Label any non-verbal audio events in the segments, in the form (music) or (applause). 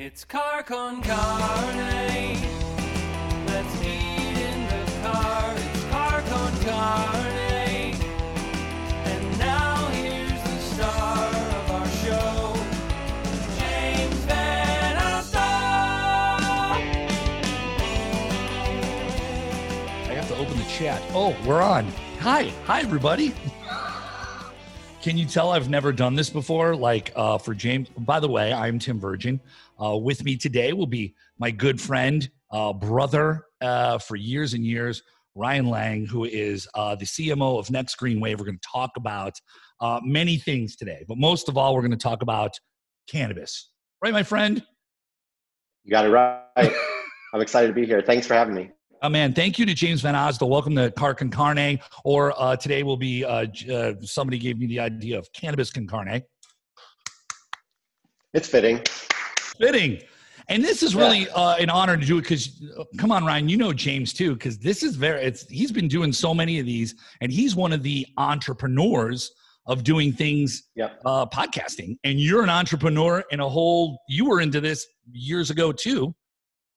It's car con carne. Let's eat in the car. It's car con carne. And now here's the star of our show, James VanOsdol. I have to open the chat. Oh, we're on. Hi. Hi, everybody. Can you tell I've never done this before? Like uh, for James, by the way, I'm Tim Virgin. Uh, with me today will be my good friend, uh, brother uh, for years and years, Ryan Lang, who is uh, the CMO of Next Green Wave. We're going to talk about uh, many things today, but most of all, we're going to talk about cannabis. Right, my friend? You got it right. (laughs) I'm excited to be here. Thanks for having me. Oh man, thank you to James VanOsdol. Welcome to Car Con Carne. Or uh, today will be uh, uh, somebody gave me the idea of cannabis con carne. It's fitting. Fitting. And this is really uh, an honor to do it because, come on, Ryan, you know James too, because this is very. It's he's been doing so many of these, and he's one of the entrepreneurs of doing things, Yep. uh, podcasting. And you're an entrepreneur in a whole. You were into this years ago too,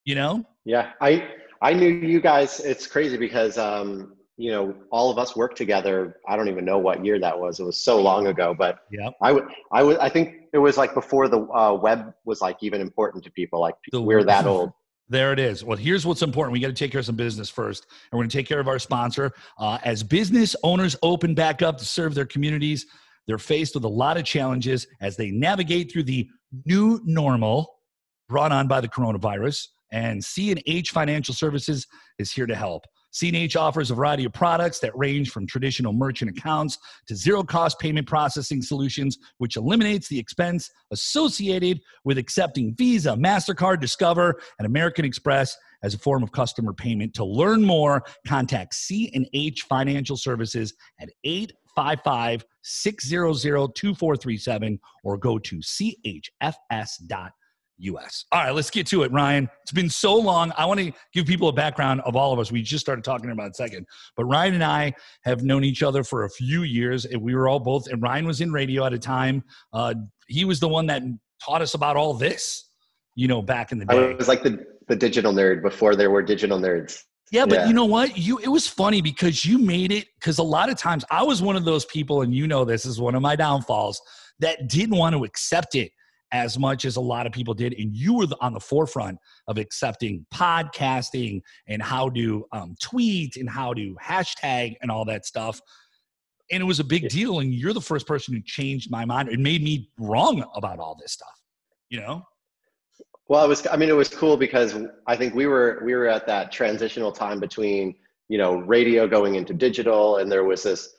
you know. Yeah. I I knew you guys. It's crazy because um, you know, all of us worked together. I don't even know what year that was. It was so long ago, but Yeah. I would I would I think it was like before the uh, web was like even important to people. Like The we're that old. (laughs) There it is. Well, here's what's important. We got to take care of some business first, and we're going to take care of our sponsor. Uh, as business owners open back up to serve their communities, they're faced with a lot of challenges as they navigate through the new normal brought on by the coronavirus. And C&H Financial Services is here to help. C&H offers a variety of products that range from traditional merchant accounts to zero-cost payment processing solutions, which eliminates the expense associated with accepting Visa, MasterCard, Discover, and American Express as a form of customer payment. To learn more, contact C&H Financial Services at 855-600-2437 or go to chfs.us. All right, let's get to it, Ryan. It's been so long. I want to give people a background of all of us. We just started talking about it a second. But Ryan and I have known each other for a few years, and we were all both, and Ryan was in radio at a time. Uh, he was the one that taught us about all this, you know, back in the I day. was like the the digital nerd before there were digital nerds. Yeah, but Yeah. you know what? You it was funny because you made it because a lot of times I was one of those people, and you know this is one of my downfalls that didn't want to accept it as much as a lot of people did, and you were the, on the forefront of accepting podcasting and how to um, tweet and how to hashtag and all that stuff. And it was a big deal, and you're the first person who changed my mind. It made me wrong about all this stuff. You know? Well, it was. I mean, it was cool because I think we were we were at that transitional time between you know radio going into digital, and there was this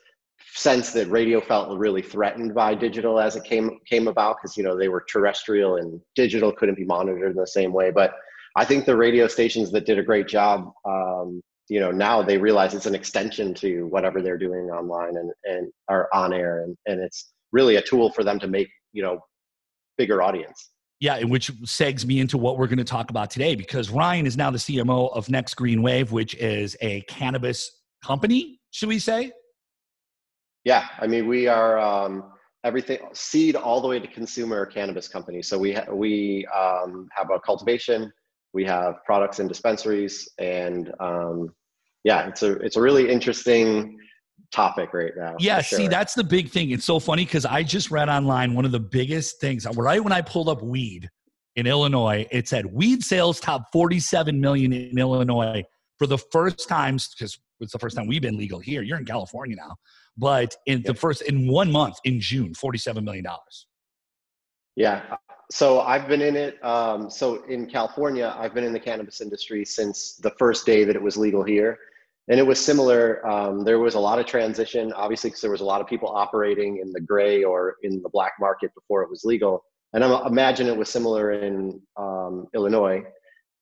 sense that radio felt really threatened by digital as it came came about because you know they were terrestrial and digital couldn't be monitored in the same way. But I think the radio stations that did a great job, um, you know, now they realize it's an extension to whatever they're doing online and and are on air, and and it's really a tool for them to make you know bigger audience. Yeah, which segs me into what we're going to talk about today because Ryan is now the CMO of Next Green Wave, which is a cannabis company, should we say? Yeah, I mean, we are um, everything seed all the way to consumer cannabis company. So we ha- we um, have a cultivation, we have products in dispensaries, and um, yeah, it's a it's a really interesting topic right now. Yeah, for see, that's the big thing. It's so funny because I just read online one of the biggest things. Right when I pulled up weed in Illinois, it said weed sales top 47 million in Illinois for the first time because it's the first time we've been legal here. You're in California now, but in the first in one month in June, 47 million dollars. Yeah. So I've been in it. Um, so in California, I've been in the cannabis industry since the first day that it was legal here. And it was similar. Um, there was a lot of transition, obviously, because there was a lot of people operating in the gray or in the black market before it was legal. And I imagine it was similar in um, Illinois.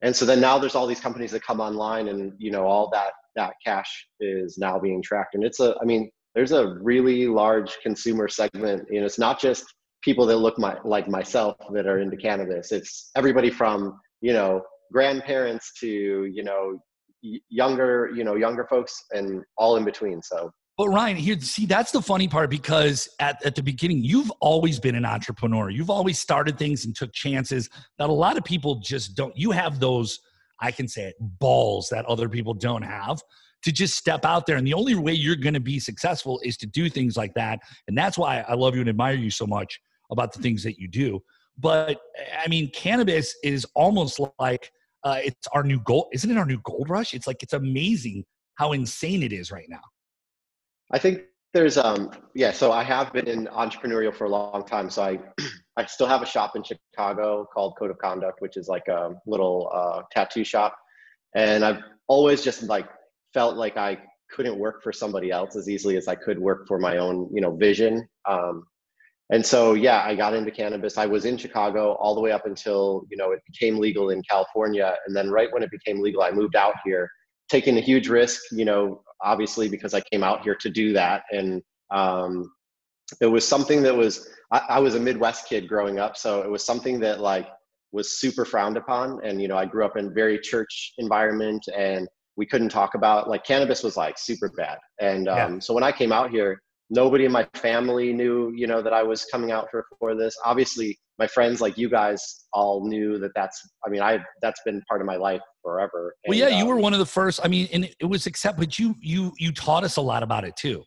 And so then now there's all these companies that come online, and you know all that that cash is now being tracked. And it's a, I mean, there's a really large consumer segment. You know, it's not just people that look my, like myself that are into cannabis. It's everybody from you know grandparents to you know younger you know younger folks and all in between. So But Ryan, here, see, that's the funny part because at, at the beginning, you've always been an entrepreneur. You've always started things and took chances that a lot of people just don't. You have those, I can say it, balls that other people don't have to just step out there. And the only way you're going to be successful is to do things like that. And that's why I love you and admire you so much about the things that you do. But I mean, cannabis is almost like uh, it's our new gold. Isn't it our new gold rush? It's like it's amazing how insane it is right now. I think there's um yeah. So I have been in entrepreneurial for a long time. So I (clears throat) I still have a shop in Chicago called Code of Conduct, which is like a little uh, tattoo shop, and I've always just like felt like I couldn't work for somebody else as easily as I could work for my own you know vision. Um, and so yeah i got into cannabis. I was in chicago all the way up until you know it became legal in california. And then right when it became legal i moved out here taking a huge risk you know obviously because i came out here to do that. And um, it was something that was I, I was a midwest kid growing up. So it was something that like was super frowned upon. And you know i grew up in very church environment and we couldn't talk about like cannabis was like super bad. And um, yeah. so when i came out here nobody in my family knew you know that i was coming out for for this. Obviously my friends like you guys all knew that that's i mean i that's been part of my life forever. And, well yeah you um, were one of the first i mean and it was accept but you you you taught us a lot about it too.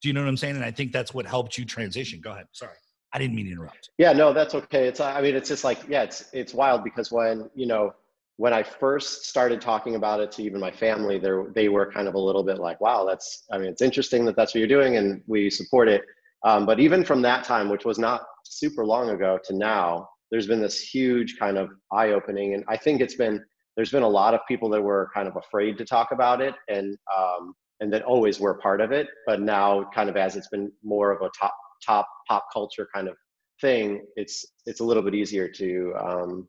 Do you know what i'm saying? And i think that's what helped you transition. Go ahead. Sorry. I didn't mean to interrupt. Yeah no that's okay. It's i mean it's just like yeah it's it's wild because when you know when I first started talking about it to even my family, they they were kind of a little bit like, "Wow, that's I mean, it's interesting that that's what you're doing, and we support it." Um, but even from that time, which was not super long ago, to now, there's been this huge kind of eye opening, and I think it's been there's been a lot of people that were kind of afraid to talk about it, and um, and that always were part of it, but now kind of as it's been more of a top top pop culture kind of thing, it's it's a little bit easier to um,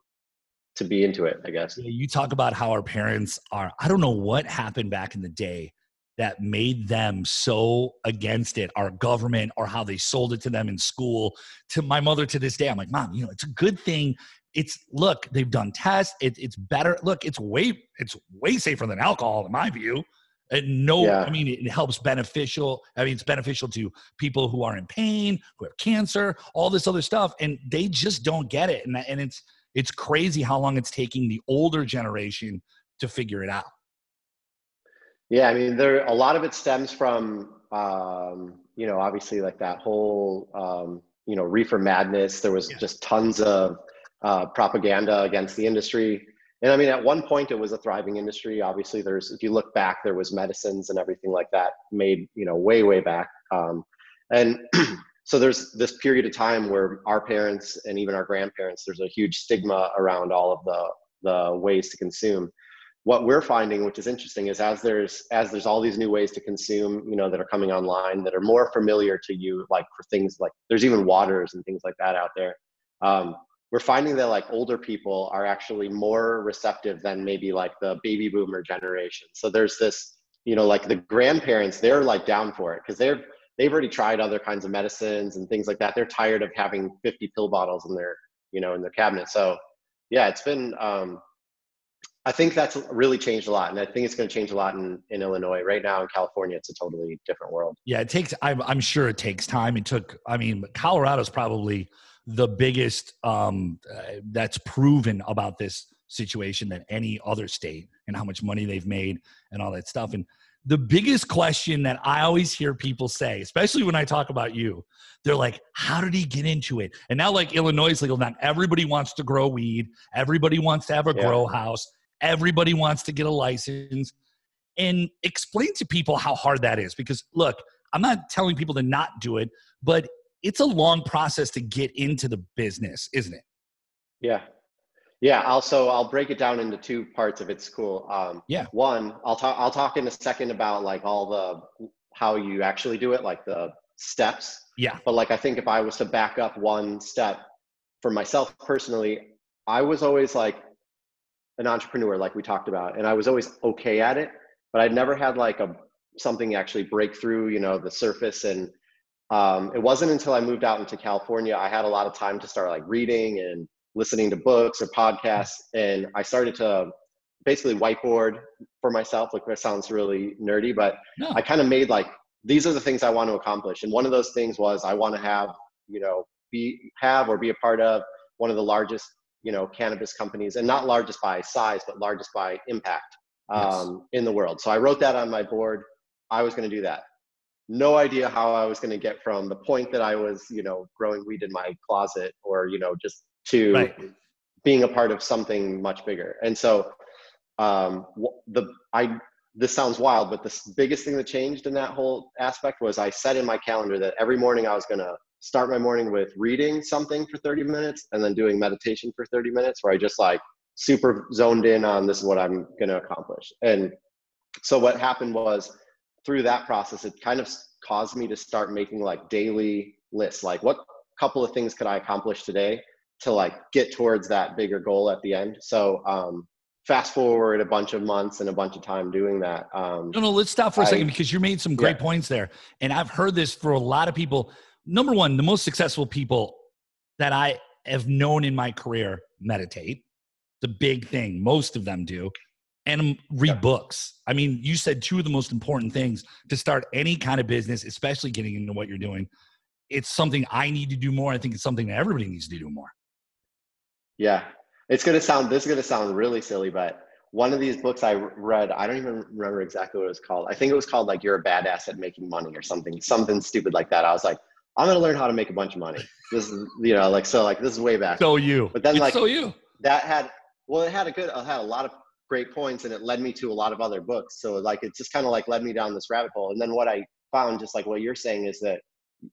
to be into it, I guess. You talk about how our parents are, I don't know what happened back in the day that made them so against it, our government or how they sold it to them in school. To my mother to this day, I'm like, Mom, you know, it's a good thing. It's look, they've done tests, it, it's better. Look, it's way, it's way safer than alcohol, in my view. And no, yeah. I mean, it helps beneficial. I mean, it's beneficial to people who are in pain, who have cancer, all this other stuff, and they just don't get it. And, and it's it's crazy how long it's taking the older generation to figure it out. Yeah, I mean, there a lot of it stems from um, you know obviously like that whole um, you know reefer madness. There was yeah. just tons of uh, propaganda against the industry, and I mean at one point it was a thriving industry. Obviously, there's if you look back, there was medicines and everything like that made you know way way back, um, and (clears throat) so there's this period of time where our parents and even our grandparents there's a huge stigma around all of the the ways to consume. What we're finding which is interesting is as there's as there's all these new ways to consume you know that are coming online that are more familiar to you like for things like there's even waters and things like that out there um, we're finding that like older people are actually more receptive than maybe like the baby boomer generation. So there's this you know like the grandparents they're like down for it because they're they've already tried other kinds of medicines and things like that. They're tired of having 50 pill bottles in their, you know, in their cabinet. So yeah, it's been, um, I think that's really changed a lot. And I think it's going to change a lot in, in Illinois right now in California. It's a totally different world. Yeah. It takes, I'm, I'm sure it takes time. It took, I mean, Colorado's probably the biggest, um, uh, that's proven about this situation than any other state and how much money they've made and all that stuff. And the biggest question that I always hear people say, especially when I talk about you, they're like, How did he get into it? And now, like Illinois is legal, not everybody wants to grow weed, everybody wants to have a yeah. grow house, everybody wants to get a license. And explain to people how hard that is because, look, I'm not telling people to not do it, but it's a long process to get into the business, isn't it? Yeah, yeah, also I'll break it down into two parts if it's cool. Um, yeah. One, I'll talk. I'll talk in a second about like all the how you actually do it, like the steps. Yeah. But like I think if I was to back up one step for myself personally, I was always like an entrepreneur, like we talked about, and I was always okay at it, but I'd never had like a something actually break through, you know, the surface. And um, it wasn't until I moved out into California, I had a lot of time to start like reading and listening to books or podcasts, and I started to basically whiteboard for myself. Like that sounds really nerdy, but no. I kind of made like these are the things I want to accomplish. And one of those things was I want to have, you know, be have or be a part of one of the largest, you know, cannabis companies, and not largest by size, but largest by impact um, yes. in the world. So I wrote that on my board. I was going to do that. No idea how I was going to get from the point that I was, you know, growing weed in my closet, or you know, just to right. being a part of something much bigger. And so um, the I this sounds wild, but the biggest thing that changed in that whole aspect was I set in my calendar that every morning I was going to start my morning with reading something for 30 minutes and then doing meditation for 30 minutes where I just like super zoned in on this is what I'm going to accomplish. And so what happened was through that process, it kind of caused me to start making like daily lists, like what couple of things could I accomplish today to like get towards that bigger goal at the end. So um, fast forward a bunch of months and a bunch of time doing that. Um, no, no, let's stop for a I, second because you made some great yeah. points there. And I've heard this for a lot of people. Number one, the most successful people that I have known in my career meditate. The big thing, most of them do, and read yeah. books. I mean, you said two of the most important things to start any kind of business, especially getting into what you're doing. It's something I need to do more. I think it's something that everybody needs to do more. Yeah, it's going to sound this is going to sound really silly but one of these books i read i don't even remember exactly what it was called. I think it was called like you're a badass at making money or something something stupid like that. I was like i'm going to learn how to make a bunch of money. This is you know like so like this is way back. So you. But then it's like so you. that had well it had a good it had a lot of great points and it led me to a lot of other books. So like it just kind of like led me down this rabbit hole. And then what i found just like what you're saying is that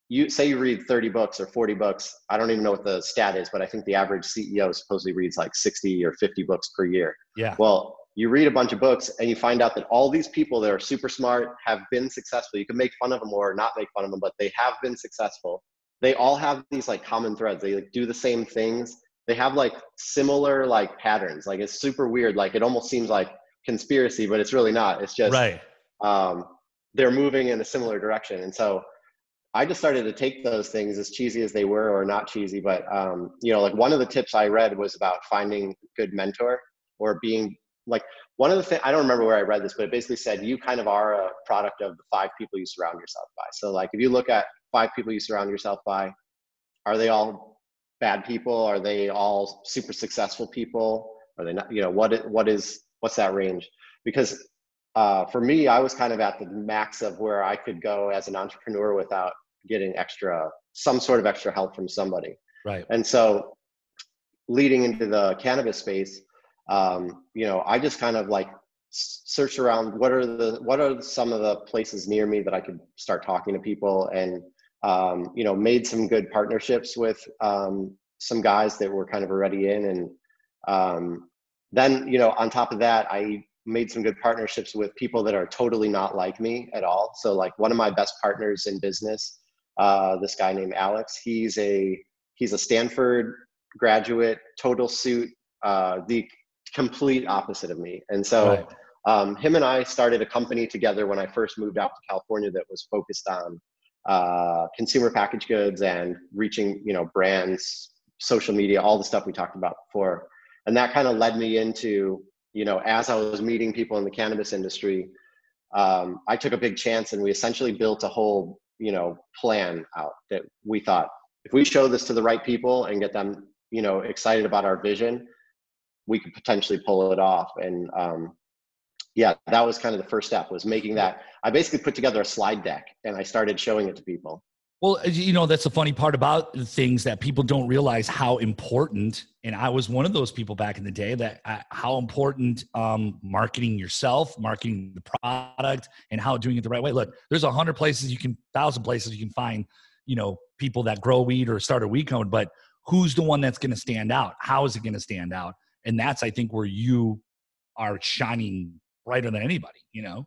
you say you read 30 books or 40 books i don't even know what the stat is but i think the average ceo supposedly reads like 60 or 50 books per year. Yeah. Well you read a bunch of books and you find out that all these people that are super smart have been successful. You can make fun of them or not make fun of them but they have been successful. They all have these like common threads. They like do the same things. They have like similar like patterns. Like it's super weird. Like it almost seems like conspiracy but it's really not. It's just right. um, they're moving in a similar direction. And so I just started to take those things as cheesy as they were or not cheesy. But, um, you know, like one of the tips I read was about finding good mentor or being like one of the things, I don't remember where I read this, but it basically said you kind of are a product of the five people you surround yourself by. So like if you look at five people you surround yourself by, are they all bad people? Are they all super successful people? Are they not, you know, what, what is, what's that range? Because uh, for me, I was kind of at the max of where I could go as an entrepreneur without getting extra some sort of extra help from somebody. Right. And so leading into the cannabis space um, you know i just kind of like searched around what are the what are some of the places near me that i could start talking to people and um, you know made some good partnerships with um, some guys that were kind of already in and um, then you know on top of that i made some good partnerships with people that are totally not like me at all so like one of my best partners in business uh, this guy named Alex. He's a he's a Stanford graduate, total suit, uh, the complete opposite of me. And so right. um, him and I started a company together when I first moved out to California that was focused on uh, consumer packaged goods and reaching you know brands, social media, all the stuff we talked about before. And that kind of led me into you know as I was meeting people in the cannabis industry. Um, I took a big chance and we essentially built a whole you know plan out that we thought if we show this to the right people and get them you know excited about our vision we could potentially pull it off and um, yeah that was kind of the first step was making that i basically put together a slide deck and i started showing it to people well, you know, that's the funny part about things that people don't realize how important. And I was one of those people back in the day that uh, how important um, marketing yourself, marketing the product, and how doing it the right way. Look, there's a hundred places you can, thousand places you can find, you know, people that grow weed or start a weed cone, but who's the one that's going to stand out? How is it going to stand out? And that's, I think, where you are shining brighter than anybody. You know.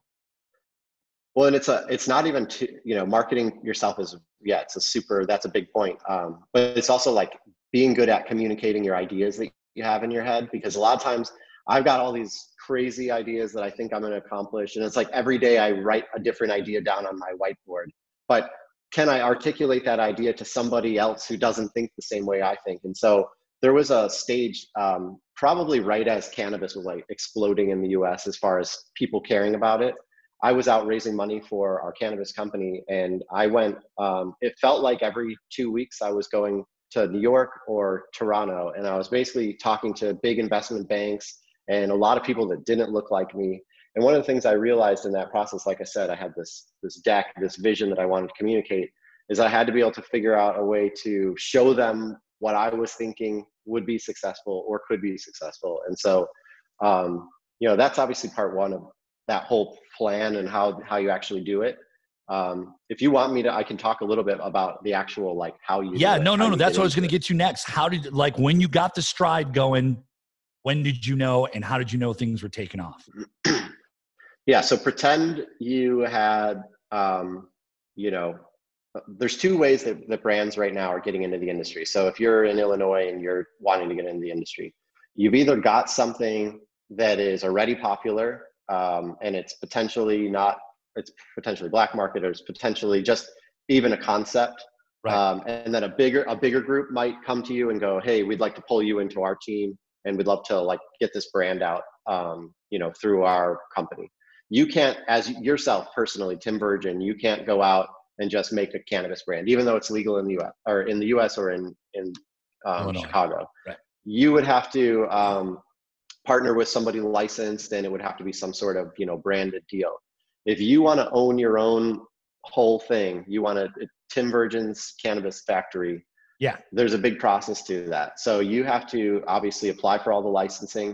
Well, and it's a it's not even to, you know marketing yourself is yeah it's a super that's a big point. Um, but it's also like being good at communicating your ideas that you have in your head because a lot of times I've got all these crazy ideas that I think I'm going to accomplish, and it's like every day I write a different idea down on my whiteboard. But can I articulate that idea to somebody else who doesn't think the same way I think? And so there was a stage um, probably right as cannabis was like exploding in the U.S. as far as people caring about it I was out raising money for our cannabis company, and I went. Um, it felt like every two weeks I was going to New York or Toronto, and I was basically talking to big investment banks and a lot of people that didn't look like me. And one of the things I realized in that process, like I said, I had this this deck, this vision that I wanted to communicate, is I had to be able to figure out a way to show them what I was thinking would be successful or could be successful. And so, um, you know, that's obviously part one of that whole plan and how how you actually do it. Um, if you want me to, I can talk a little bit about the actual like how you. Yeah, it, no, no, no. That's what I was going to to get you next. How did like when you got the stride going? When did you know, and how did you know things were taking off? (clears throat) yeah. So pretend you had, um, you know, there's two ways that, that brands right now are getting into the industry. So if you're in Illinois and you're wanting to get into the industry, you've either got something that is already popular um, and it's potentially not it's potentially black market or it's potentially just even a concept Right. um, and then a bigger a bigger group might come to you and go hey we'd like to pull you into our team and we'd love to like get this brand out um, you know through our company you can't as yourself personally tim virgin you can't go out and just make a cannabis brand even though it's legal in the us or in the us or in in um, chicago Right. you would have to um, partner with somebody licensed and it would have to be some sort of you know branded deal. If you want to own your own whole thing you want to tim virgin's cannabis factory Yeah. there's a big process to that. So you have to obviously apply for all the licensing.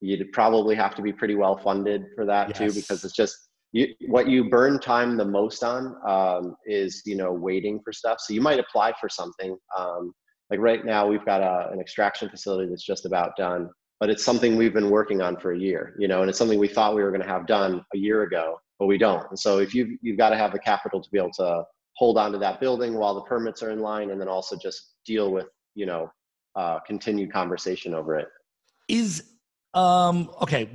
You'd probably have to be pretty well funded for that too because it's just you, what you burn time the most on um, is you know waiting for stuff. So you might apply for something um, like right now we've got a, an extraction facility that's just about done but it's something we've been working on for a year you know and it's something we thought we were going to have done a year ago but we don't. And so if you've you've got to have the capital to be able to hold on to that building while the permits are in line and then also just deal with you know uh, continued conversation over it. Is um okay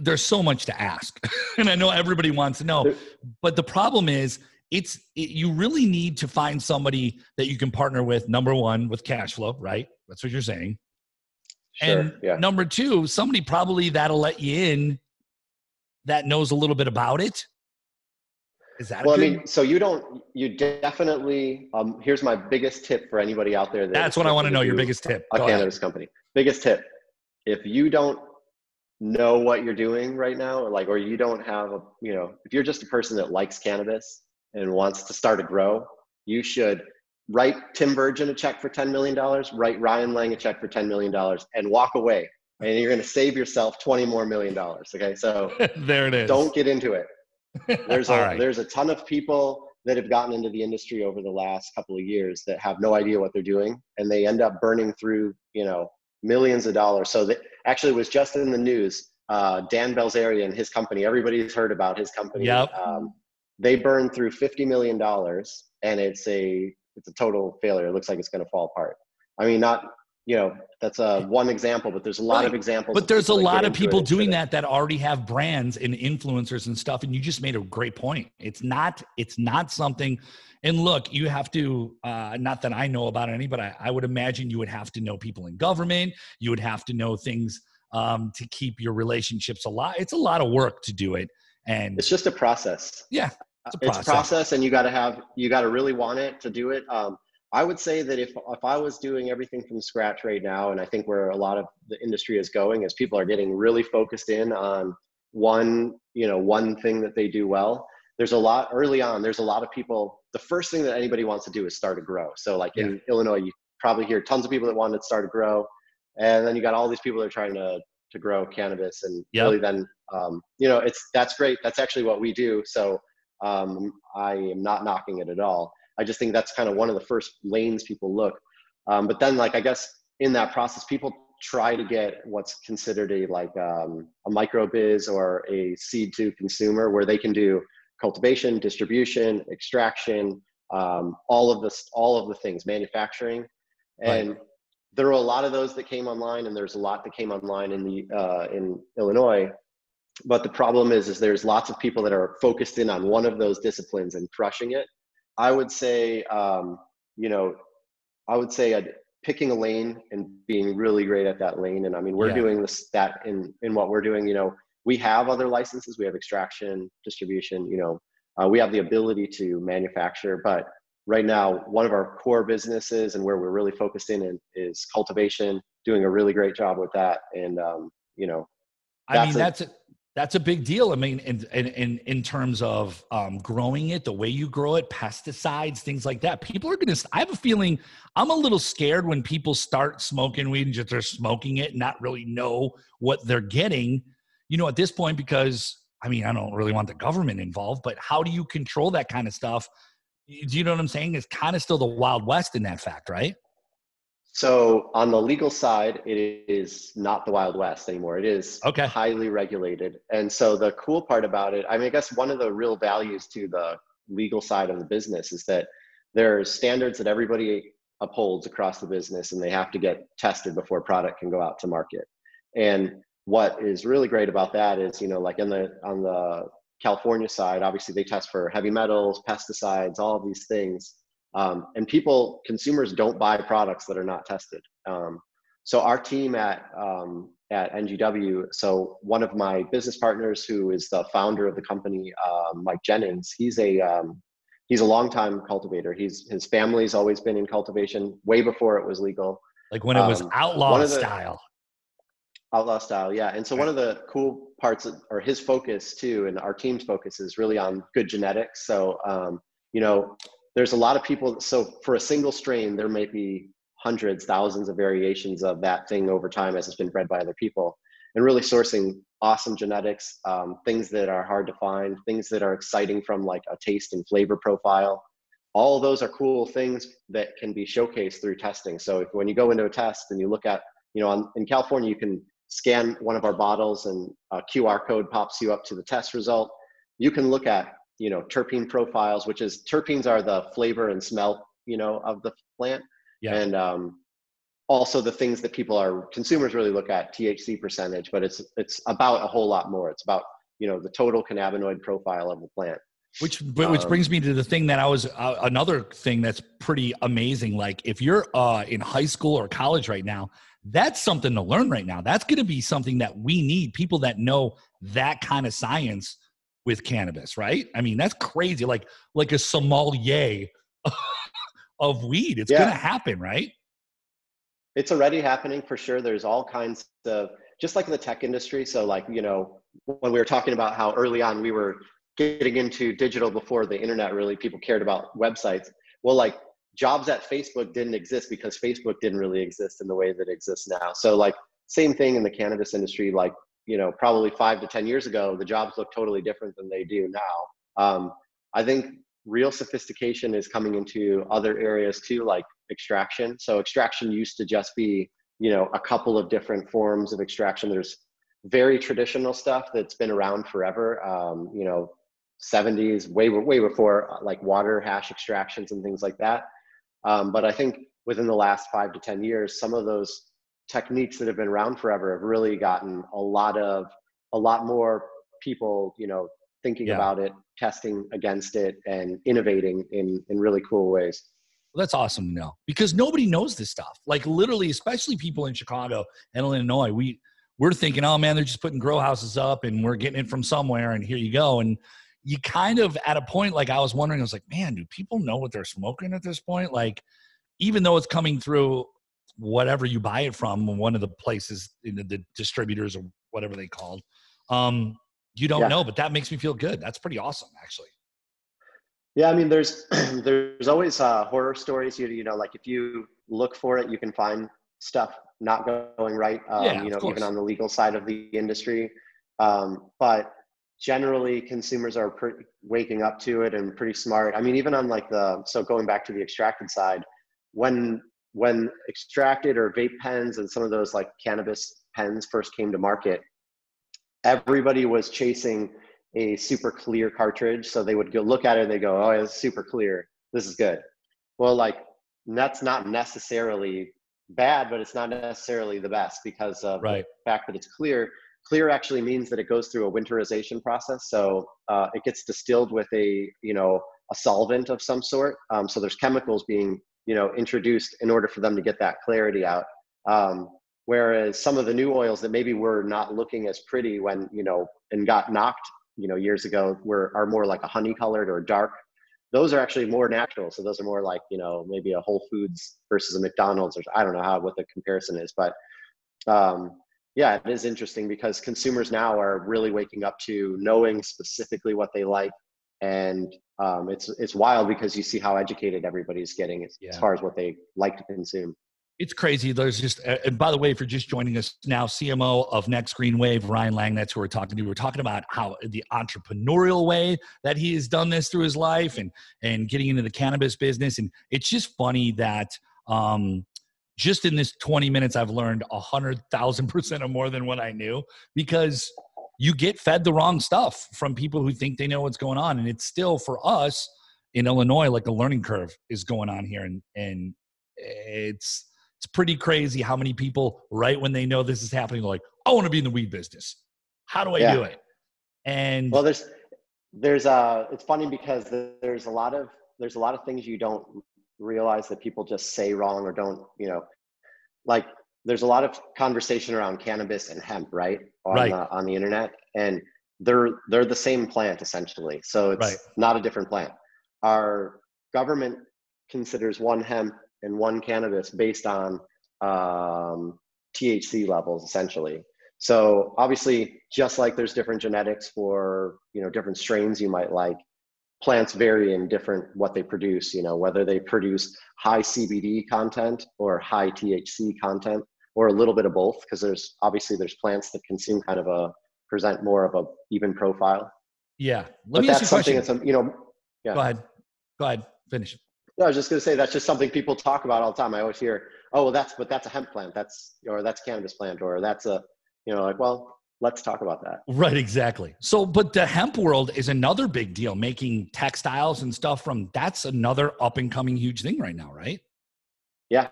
there's so much to ask (laughs) and i know everybody wants to know but the problem is it's it, you really need to find somebody that you can partner with number one with cash flow right? That's what you're saying sure and yeah. number two somebody probably that'll let you in that knows a little bit about it. Is that a well i mean so you don't you definitely um, here's my biggest tip for anybody out there that that's what i want to know your biggest tip. a Go ahead. cannabis company. Biggest tip if you don't know what you're doing right now or like or you don't have a you know if you're just a person that likes cannabis and wants to start a grow you should write tim virgin a check for $10 million write ryan lang a check for $10 million and walk away. And you're going to save yourself 20 more million dollars okay? So (laughs) there it is. don't get into it. There's (laughs) a right. there's a ton of people that have gotten into the industry over the last couple of years that have no idea what they're doing and they end up burning through you know millions of dollars. So that actually it was just in the news uh, dan bilzerian and his company everybody's heard about his company. Yep. um, they burned through 50 million dollars and it's a it's a total failure. It looks like it's going to fall apart. I mean not you know that's a one example but there's a lot of examples but there's a lot of people doing that that already have brands and influencers and stuff and you just made a great point. It's not it's not something and look you have to uh, not that i know about any but I, I would imagine you would have to know people in government. You would have to know things um, to keep your relationships alive. It's a lot of work to do it and it's just a process. Yeah it's a it's process. a process. and you got to have you got to really want it to do it. Um, i would say that if if i was doing everything from scratch right now and i think where a lot of the industry is going is people are getting really focused in on one you know one thing that they do well. There's a lot early on there's a lot of people the first thing that anybody wants to do is start to grow. So like in illinois you probably hear tons of people that want to start to grow and then you got all these people that are trying to to grow cannabis and Yep. really then um, you know it's that's great. That's actually what we do. So um, i am not knocking it at all. I just think that's kind of one of the first lanes people look. Um, but then like i guess in that process people try to get what's considered a like um, a micro biz or a seed to consumer where they can do cultivation distribution extraction um, all of this all of the things manufacturing. And there are a lot of those that came online and there's a lot that came online in the uh, in illinois but the problem is is there's lots of people that are focused in on one of those disciplines and crushing it i would say um, you know i would say I'd, picking a lane and being really great at that lane and i mean we're Yeah. doing this that in in what we're doing you know we have other licenses. We have extraction, distribution. You know, uh, we have the ability to manufacture, but right now, one of our core businesses and where we're really focused in, in is cultivation. Doing a really great job with that, and um, you know, I mean, that's a, that's a big deal. I mean, in in in, terms of um, growing it, the way you grow it, pesticides, things like that. People are gonna. I have a feeling I'm a little scared when people start smoking weed and just they're smoking it, and not really know what they're getting. You know, at this point, because I mean, I don't really want the government involved, but how do you control that kind of stuff? Do you know what I'm saying? It's kind of still the wild west in that fact, right? So on the legal side, it is not the Wild West anymore. It is okay. highly regulated. And so the cool part about it, I mean, I guess one of the real values to the legal side of the business is that there's standards that everybody upholds across the business and they have to get tested before product can go out to market. And what is really great about that is, you know, like in the on the California side, obviously they test for heavy metals, pesticides, all of these things um, and people, consumers don't buy products that are not tested. Um, so our team at um, at NGW, so one of my business partners who is the founder of the company, uh, Mike Jennings, he's a um, he's a longtime cultivator. He's his family's always been in cultivation way before it was legal. Like when it was um, outlaw the, style. Outlaw style, yeah. And so one of the cool parts, of, or his focus too, and our team's focus is really on good genetics. So um, you know, there's a lot of people. So for a single strain, there may be hundreds, thousands of variations of that thing over time as it's been bred by other people. And really sourcing awesome genetics, um, things that are hard to find, things that are exciting from like a taste and flavor profile. All those are cool things that can be showcased through testing. So if when you go into a test and you look at, you know, on, in California, you can scan one of our bottles and a QR code pops you up to the test result. You can look at you know terpene profiles which is terpenes are the flavor and smell you know of the plant yeah. and um, also the things that people are consumers really look at thc percentage but it's it's about a whole lot more it's about you know the total cannabinoid profile of the plant which which um, brings me to the thing that I was uh, another thing that's pretty amazing. Like if you're uh, in high school or college right now, that's something to learn right now. That's going to be something that we need people that know that kind of science with cannabis, right? I mean, that's crazy. Like like a sommelier (laughs) of weed. It's yeah. gonna happen, right? It's already happening for sure. There's all kinds of just like in the tech industry. So like, you know, when we were talking about how early on we were getting into digital before the internet really people cared about websites. Well, like jobs at Facebook didn't exist because Facebook didn't really exist in the way that it exists now. So like same thing in the cannabis industry, like you know probably five to ten years ago the jobs look totally different than they do now. Um, i think real sophistication is coming into other areas too like extraction. So extraction used to just be you know a couple of different forms of extraction. There's very traditional stuff that's been around forever um, you know 70s way way before uh, like water hash extractions and things like that. Um, but i think within the last five to ten years some of those techniques that have been around forever have really gotten a lot of a lot more people you know thinking yeah. about it testing against it and innovating in in really cool ways. Well, that's awesome to know because nobody knows this stuff. Like literally especially people in chicago and illinois we we're thinking oh man they're just putting grow houses up and we're getting it from somewhere and here you go. And you kind of at a point like i was wondering i was like man do people know what they're smoking at this point? Like even though it's coming through whatever you buy it from, one of the places in the, the distributors or whatever they called. Um, you don't yeah. know, but that makes me feel good. That's pretty awesome, actually. Yeah, I mean, there's (clears throat) there's always uh, horror stories. You you know, like if you look for it, you can find stuff not going right. Um, yeah, you know, even on the legal side of the industry. Um, but generally, consumers are pretty waking up to it and pretty smart. I mean, even on like the so going back to the extracted side, when when extracted or vape pens and some of those like cannabis pens first came to market, everybody was chasing a super clear cartridge. So they would go look at it and they go, oh, it's super clear. This is good. Well, like that's not necessarily bad, but it's not necessarily the best because of right. the fact that it's clear. Clear actually means that it goes through a winterization process. So uh, it gets distilled with a, you know, a solvent of some sort. Um, so there's chemicals being you know introduced in order for them to get that clarity out. Um, whereas some of the new oils that maybe were not looking as pretty when you know and got knocked you know years ago were are more like a honey colored or dark those are actually more natural. So those are more like you know maybe a whole foods versus a mcdonald's or i don't know how what the comparison is but um, yeah it is interesting because consumers now are really waking up to knowing specifically what they like and um, it's it's wild because you see how educated everybody's getting as, Yeah. as far as what they like to consume It's crazy. There's just, and by the way, if you're just joining us now, CMO of Next Green Wave, Ryan Lang, that's who we're talking to. We're talking about how the entrepreneurial way that he has done this through his life and and getting into the cannabis business. And it's just funny that um, just in this 20 minutes, I've learned a hundred thousand percent or more than what I knew because you get fed the wrong stuff from people who think they know what's going on, and it's still for us in Illinois, like a learning curve is going on here, and and it's it's pretty crazy how many people right when they know this is happening, like, I want to be in the weed business. How do I Yeah. do it? And well there's there's uh it's funny because there's a lot of there's a lot of things you don't realize that people just say wrong or don't you know like there's a lot of conversation around cannabis and hemp right on Right. the on the internet and they're they're the same plant essentially so it's Right. not a different plant our government considers one hemp and one cannabis based on um, thc levels essentially so obviously, just like there's different genetics for you know different strains you might like, plants vary in different what they produce. You know whether they produce high CBD content or high THC content, or a little bit of both. Because there's obviously there's plants that consume kind of a present more of a even profile. yeah, let but me ask you that's something question. that's you know. yeah. Go ahead. Go ahead. Finish. No, I was just going to say that's just something people talk about all the time. I always hear, "Oh, well, that's but that's a hemp plant. That's or that's a cannabis plant, or that's a you know like well, let's talk about that." Right, exactly. So, but the hemp world is another big deal. Making textiles and stuff from that's another up and coming huge thing right now, right? Yeah.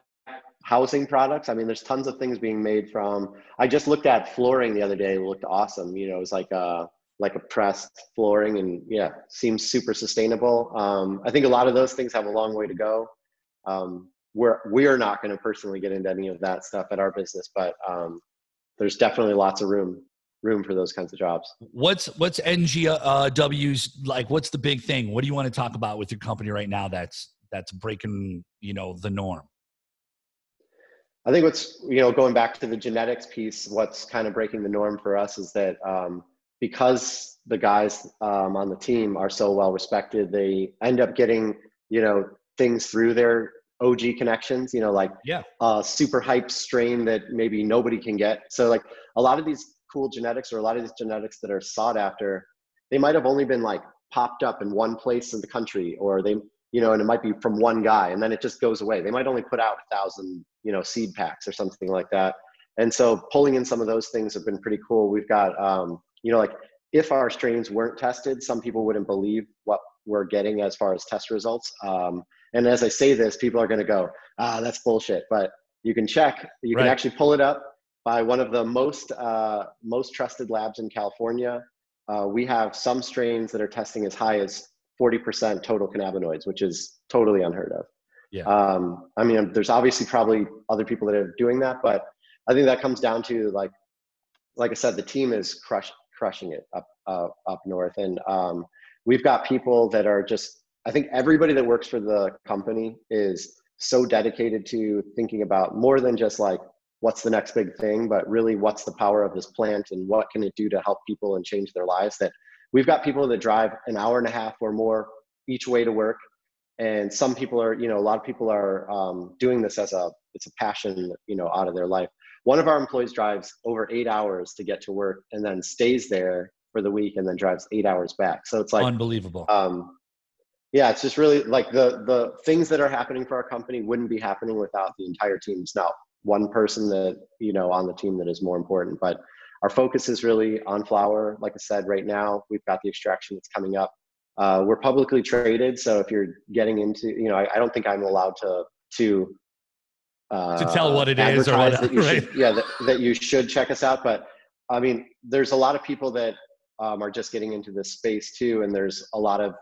Housing products. I mean, there's tons of things being made from. I just looked at flooring the other day. It looked awesome. You know, it was like a like a pressed flooring, and yeah, seems super sustainable. Um, I think a lot of those things have a long way to go. Um, we're we are not going to personally get into any of that stuff at our business, but um, there's definitely lots of room room for those kinds of jobs. What's what's NGW's like? What's the big thing? What do you want to talk about with your company right now? That's that's breaking you know the norm. I think what's you know going back to the genetics piece, what's kind of breaking the norm for us is that um, because the guys um, on the team are so well respected, they end up getting you know things through their OG connections. You know, like Yeah. a super hype strain that maybe nobody can get. So like a lot of these cool genetics or a lot of these genetics that are sought after, they might have only been like popped up in one place in the country, or they you know, and it might be from one guy, and then it just goes away. They might only put out a thousand, you know, seed packs or something like that. And so pulling in some of those things have been pretty cool. We've got, um, you know, like if our strains weren't tested, some people wouldn't believe what we're getting as far as test results. Um, and as I say this, people are going to go, ah, that's bullshit. But you can check. You can actually pull it up by one of the most uh, most trusted labs in California. Uh, we have some strains that are testing as high as 40% total cannabinoids, which is totally unheard of. Yeah. Um, I mean, there's obviously probably other people that are doing that, but I think that comes down to like, like I said, the team is crush, crushing it up uh, up north, and um, we've got people that are just. I think everybody that works for the company is so dedicated to thinking about more than just like what's the next big thing, but really what's the power of this plant and what can it do to help people and change their lives. That we've got people that drive an hour and a half or more each way to work and some people are you know a lot of people are um, doing this as a it's a passion you know out of their life. One of our employees drives over eight hours to get to work and then stays there for the week and then drives eight hours back. So it's like Unbelievable. um, yeah it's just really like the the things that are happening for our company wouldn't be happening without the entire team. It's not one person that you know on the team that is more important but our focus is really on flower. Like i said right now we've got the extraction that's coming up uh, we're publicly traded so if you're getting into you know i, I don't think i'm allowed to to uh, To tell what it is or what- that (laughs) you right. should, yeah that, that you should check us out but i mean there's a lot of people that um, are just getting into this space too and there's a lot of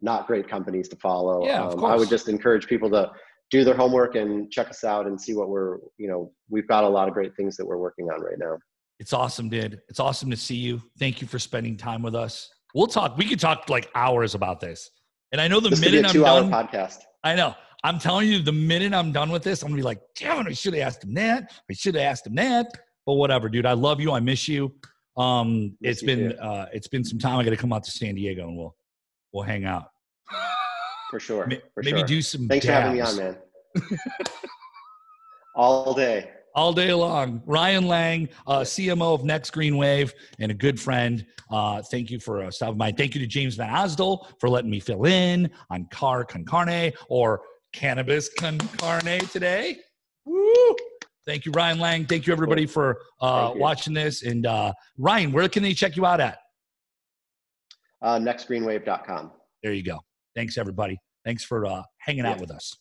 not great companies to follow Yeah, of um, i would just encourage people to do their homework and check us out and see what we're you know we've got a lot of great things that we're working on right now. It's awesome, dude. It's awesome to see you. Thank you for spending time with us. We'll talk. We could talk like hours about this. And I know the this minute could be a I'm done, podcast. I know. I'm telling you, the minute I'm done with this, I'm gonna be like, damn it, I should have asked him that. I should have asked him that. But whatever, dude. I love you. I miss you. Um, it's you been too. uh, it's been some time. I got to come out to San Diego and we'll we'll hang out. (laughs) For sure. For Maybe sure. do some. Thanks for having me on, man. (laughs) All day. All day long. Ryan Lang, uh, CMO of Next Green Wave, and a good friend. Uh, thank you for uh, stopping by. Thank you to James VanOsdol for letting me fill in on Car Con Carne or Cannabis Con Carne today. Woo! Thank you, Ryan Lang. Thank you, everybody, for uh, you. watching this. And uh, Ryan, where can they check you out at? Uh, nextgreenwave.com. There you go. Thanks, everybody. Thanks for uh, hanging out with us.